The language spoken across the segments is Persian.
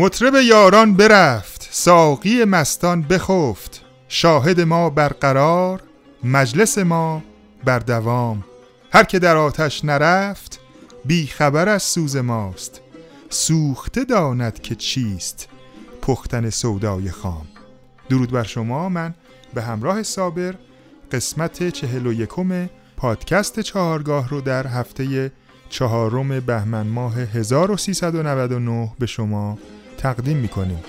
مطرب یاران برفت ساقی مستان بخفت. شاهد ما برقرار مجلس ما بر دوام. هر که در آتش نرفت بی خبر از سوز ماست. سوخته داند که چیست پختن سودای خام. درود بر شما من به همراه صابر قسمت چهل و یکم پادکست چهارگاه رو در هفته چهارم بهمن ماه 1399 به شما تقدیم می‌کنیم.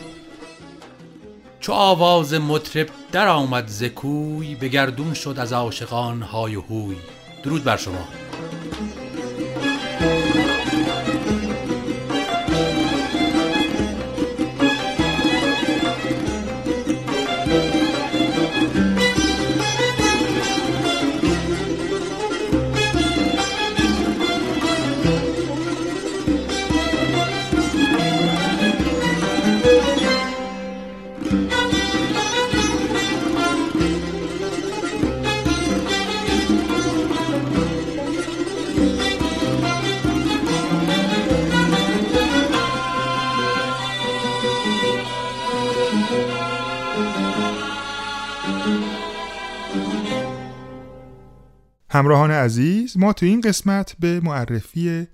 چو آواز مطرب در آمد زکوی به گردون شد از عاشقان های و هوی. درود بر شما. همراهان عزیز ما تو این قسمت به معرفی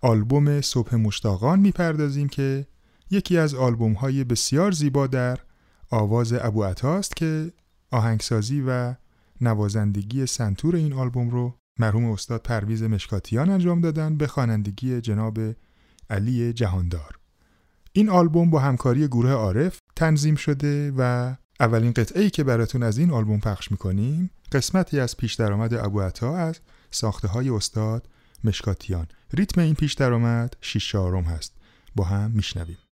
آلبوم صبح مشتاقان می‌پردازیم که یکی از آلبوم های بسیار زیبا در آواز ابو عطاست که آهنگسازی و نوازندگی سنتور این آلبوم رو مرحوم استاد پرویز مشکاتیان انجام دادن به خوانندگی جناب علی جهاندار. این آلبوم با همکاری گروه عارف تنظیم شده و اولین قطعه ای که براتون از این آلبوم پخش می‌کنیم قسمتی از پیش درآمد ابو عطا از ساخته های استاد مشکاتیان. ریتم این پیش درآمد 6 چهارم هست. با هم میشنویم.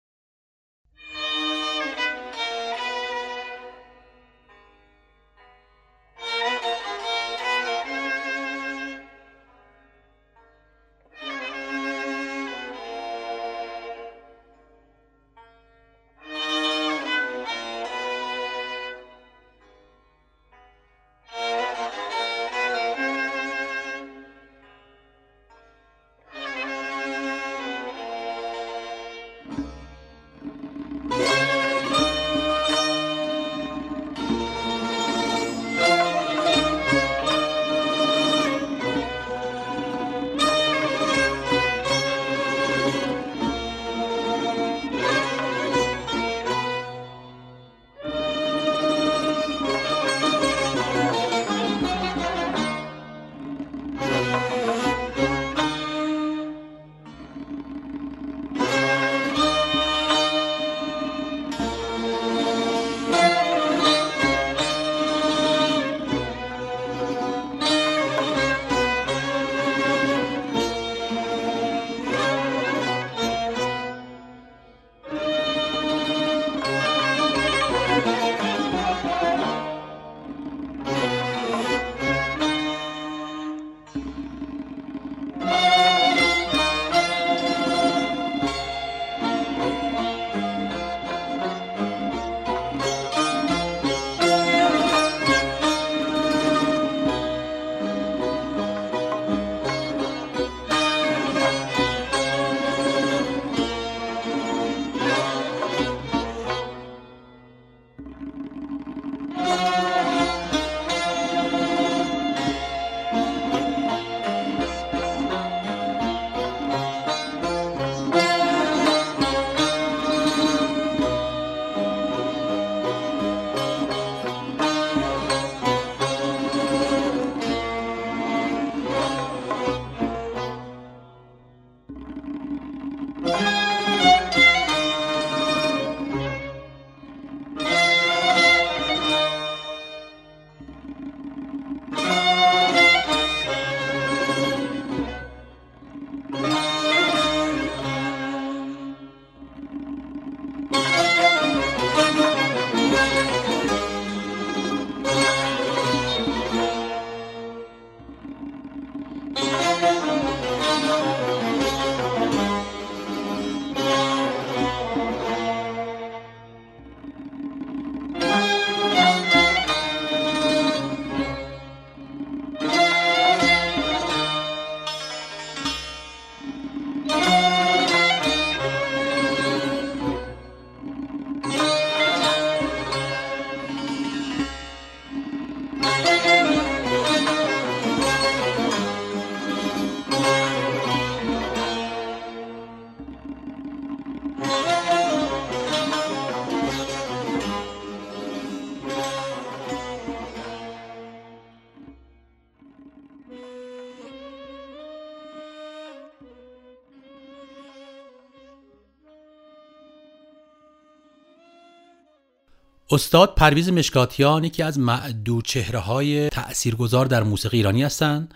استاد پرویز مشکاتیان یکی از معدود چهره های تأثیرگذار در موسیقی ایرانی هستند.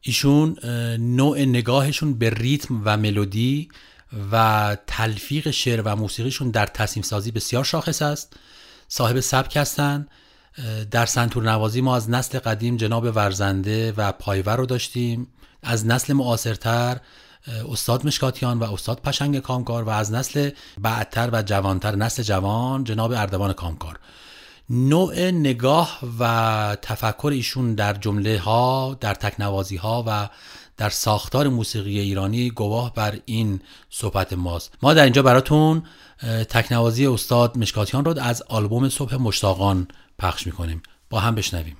ایشون نوع نگاهشون به ریتم و ملودی و تلفیق شعر و موسیقیشون در تصمیم سازی بسیار شاخص است. صاحب سبک هستند در سنتور نوازی ما از نسل قدیم جناب ورزنده و پایور رو داشتیم. از نسل معاصرتر استاد مشکاتیان و استاد پشنگ کامکار و از نسل بعدتر و جوانتر نسل جوان جناب اردوان کامکار. نوع نگاه و تفکر ایشون در جمله ها در تکنوازی ها و در ساختار موسیقی ایرانی گواه بر این صحبت ماست. ما در اینجا براتون تکنوازی استاد مشکاتیان رو از آلبوم صبح مشتاقان پخش می‌کنیم. با هم بشنویم.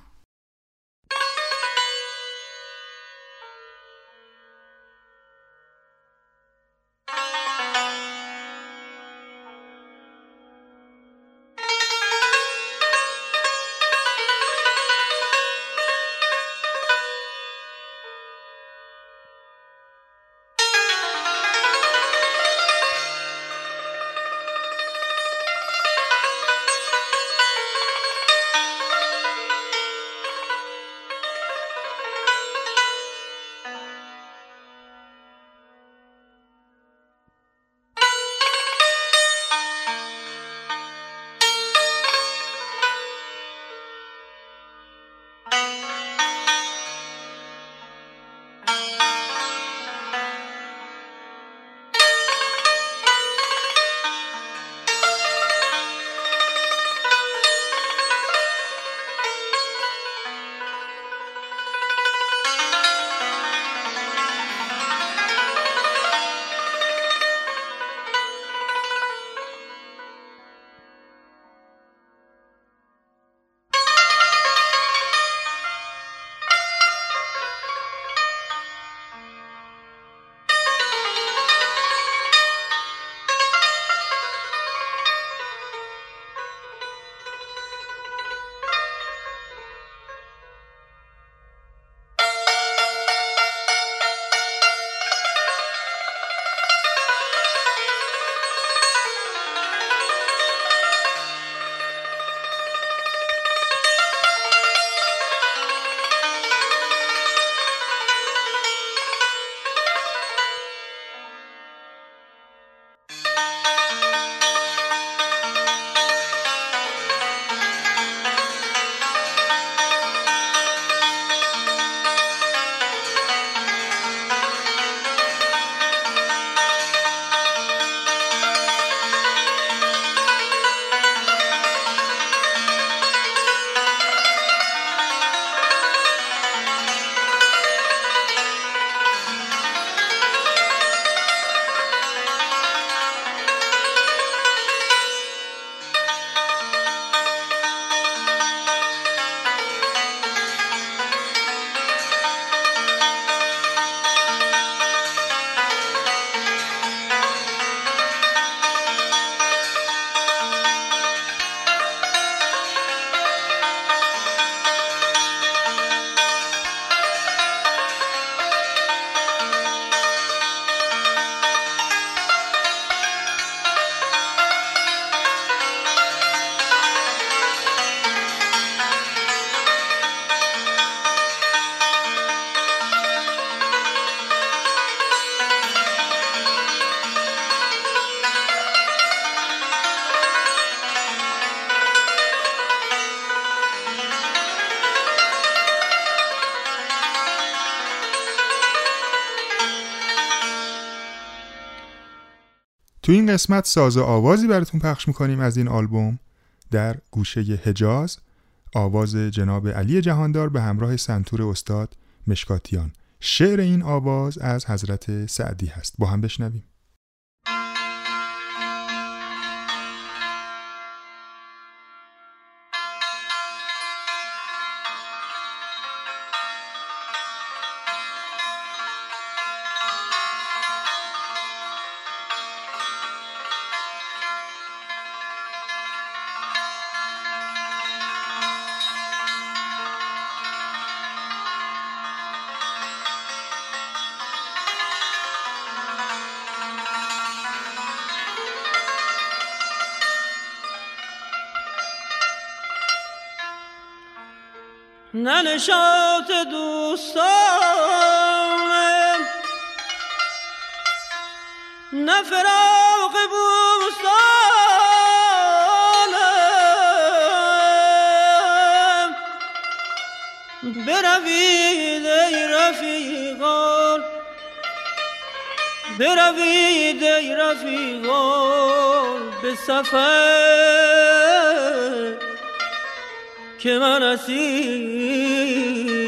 تو این قسمت ساز و آوازی براتون پخش می‌کنیم از این آلبوم. در گوشه حجاز آواز جناب علی جهاندار به همراه سنتور استاد مشکاتیان. شعر این آواز از حضرت سعدی هست. با هم بشنویم. ننشات دوستانم نه فراق بوستانم بروید ای رفیقان بروید ای رفیقان به سفر که من اسیرم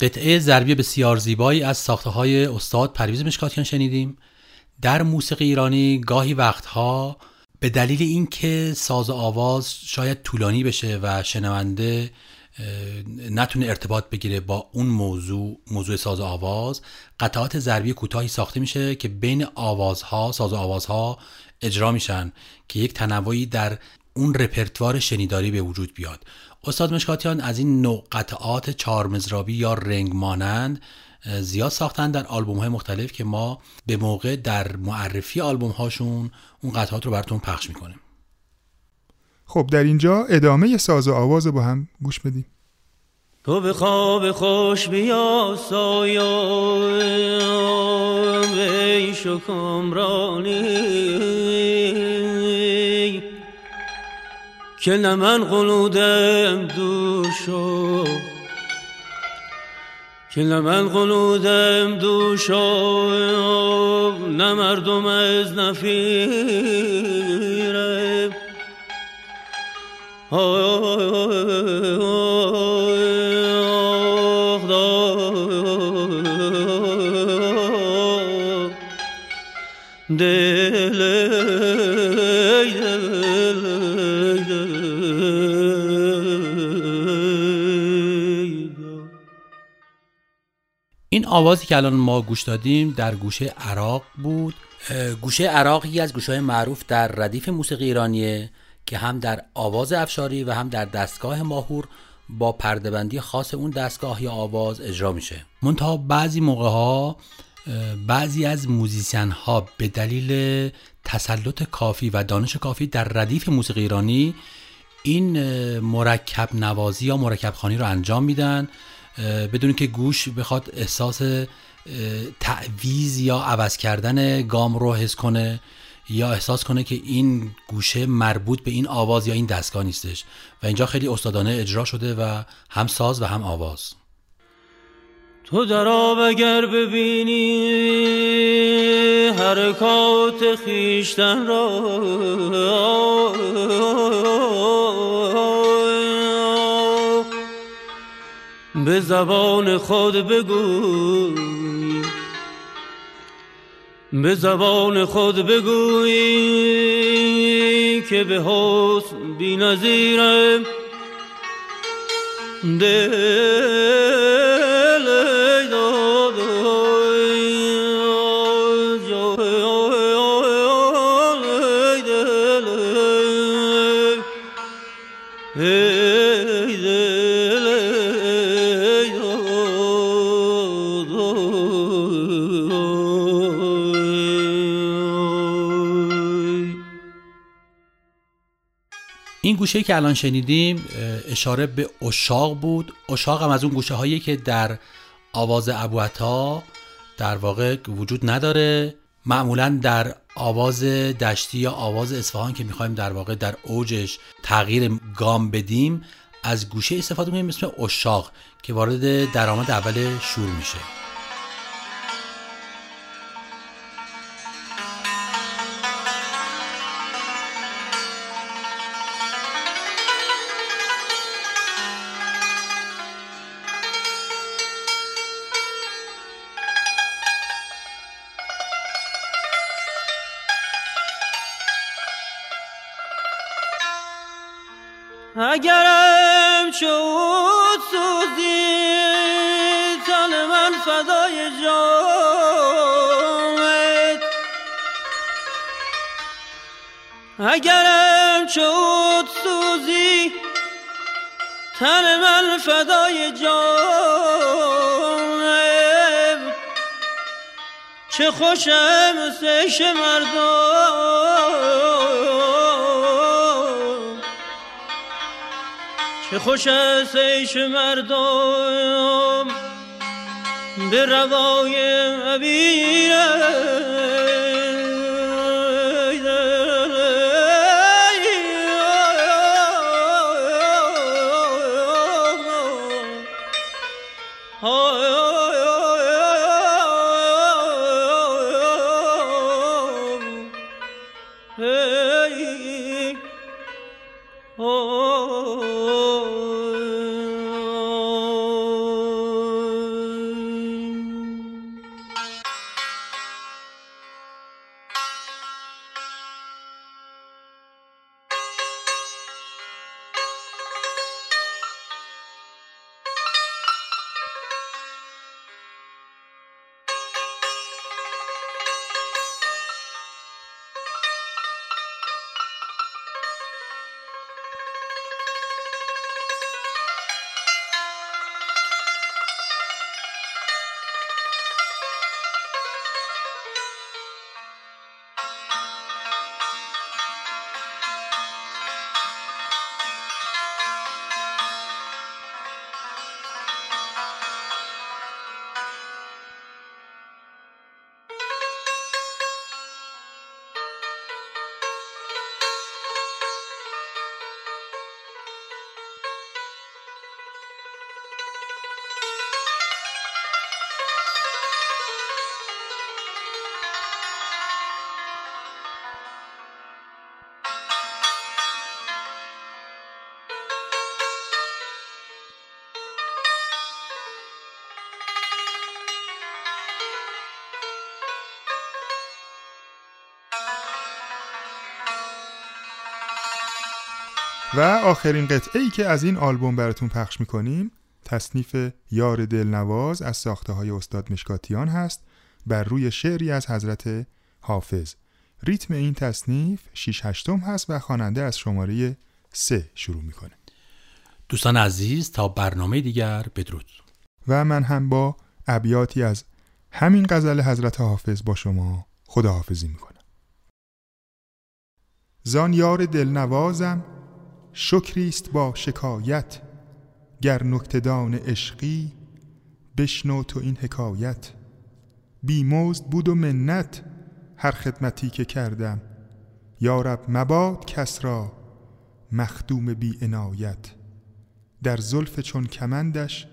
قطعه ضربی بسیار زیبایی از ساخته های استاد پرویز مشکاتیان شنیدیم. در موسیقی ایرانی گاهی وقتها به دلیل اینکه ساز و آواز شاید طولانی بشه و شنونده نتونه ارتباط بگیره با اون موضوع موضوع ساز و آواز قطعات ضربی کوتاهی ساخته میشه که بین آوازها ساز و آوازها اجرا میشن که یک تنوعی در اون رپرتوار شنیداری به وجود بیاد. استاد مشکاتیان از این نوع قطعات چهارمزرابی یا رنگ مانند زیاد ساختن در آلبوم های مختلف که ما به موقع در معرفی آلبوم هاشون اون قطعات رو براتون پخش می‌کنیم. خب در اینجا ادامه ساز و آواز رو با هم گوش بدیم. تو به خواب خوش بیا سایم عیش و که نه من قلودم دوشو که نه من قلودم دوشو نه مردم از نفیره دل آوازی که الان ما گوش دادیم در گوشه عراق بود. گوشه عراق یکی از گوشه های معروف در ردیف موسیقی ایرانیه که هم در آواز افشاری و هم در دستگاه ماهور با پردهبندی خاص اون دستگاه یا آواز اجرا میشه. منتها بعضی موقع ها بعضی از موزیسین ها به دلیل تسلط کافی و دانش کافی در ردیف موسیقی ایرانی این مرکب نوازی یا مرکب خوانی رو انجام میدن. بدون اینکه گوش بخواد احساس تعویض یا عوض کردن گام رو حس کنه یا احساس کنه که این گوشه مربوط به این آواز یا این دستگاه نیستش. و اینجا خیلی استادانه اجرا شده و هم ساز و هم آواز. تو در آب اگر ببینی حرکات خیشتن را به زبان خود بگوی به زبان خود بگویی که به حسن بی نظیرم. دل این گوشه که الان شنیدیم اشاره به اشاق بود. اشاق هم از اون گوشه هایی که در آواز ابوعطا در واقع وجود نداره. معمولا در آواز دشتی یا آواز اصفهان که می‌خوایم در واقع در اوجش تغییر گام بدیم از گوشه استفاده می‌کنیم اسم اشاق که وارد درآمد اول شور میشه. شد سوزی. تن من فدای جامت اگرم شد سوزی تن من فدای جامت چه خوشم سش مردم چه خوش است عیش مردم به روای عبیر و آخرین قطعه ای که از این آلبوم براتون پخش می‌کنیم تصنیف یار دلنواز از ساخته های استاد مشکاتیان هست بر روی شعری از حضرت حافظ. ریتم این تصنیف 6 هشتم هست و خواننده از شماره 3 شروع می‌کنه. دوستان عزیز تا برنامه دیگر بدرود. و من هم با ابیاتی از همین غزل حضرت حافظ با شما خداحافظی می‌کنم. زان یار دلنوازم شکریست با شکایت گر نکتدان عشقی بشنو تو این حکایت. بیمزد بود و منت هر خدمتی که کردم. یارب مباد کس را مخدوم بی عنایت. در زلف چون کمندش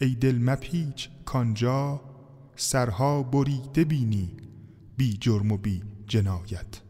ای دل مپیچ کانجا سرها بریده بینی بی جرم و بی جنایت.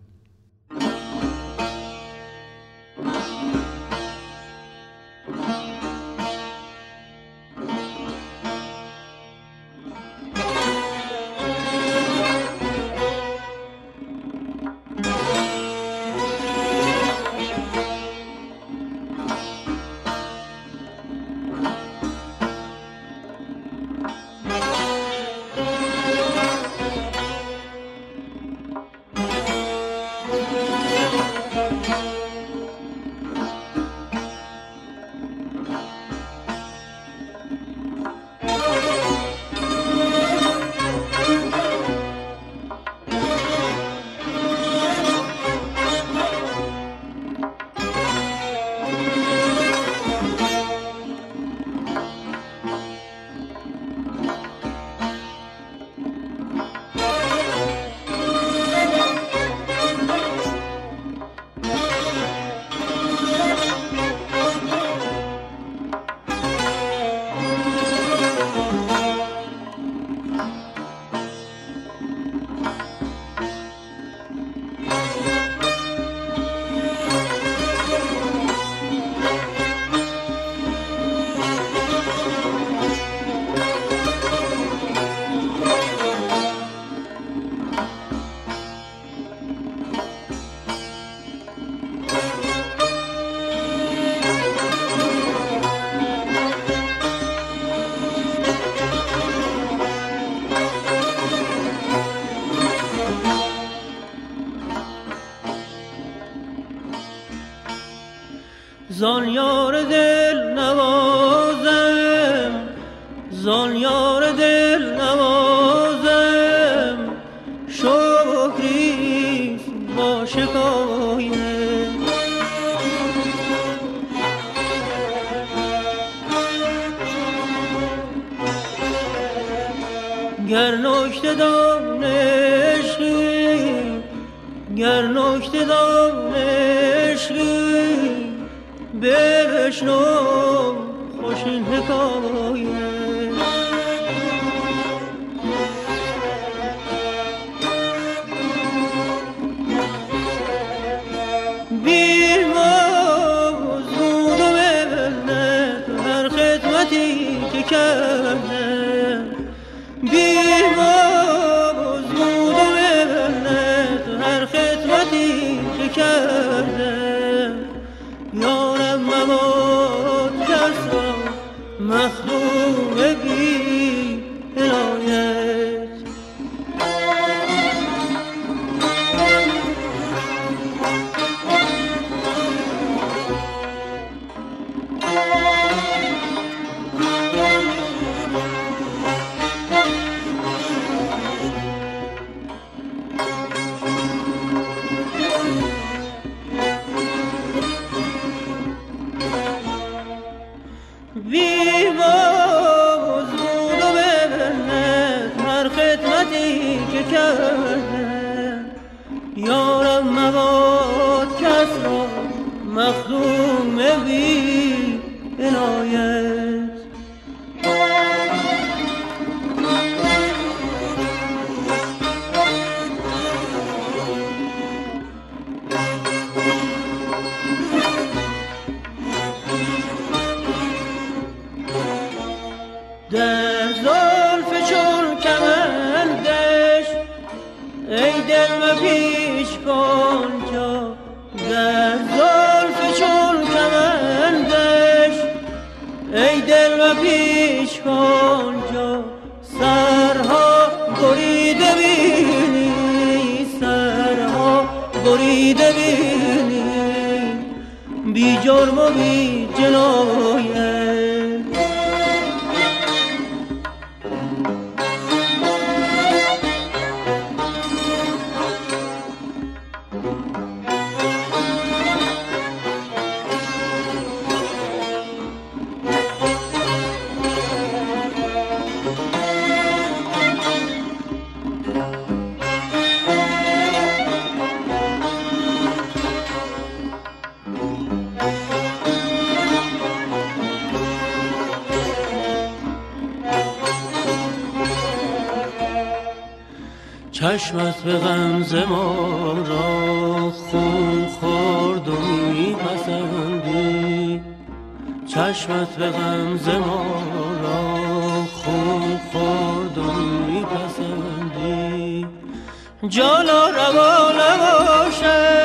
دانشی گر نکته دانشی بشنو خوش این حکایت. پیش جا سرها بریده بینی سرها بریده بینی. بی جرم و بی جنایت چشمت به غمز ما را خون خورد و میپسندی چشمت به غمز ما را خون خورد و میپسندی جالا روا نباشد.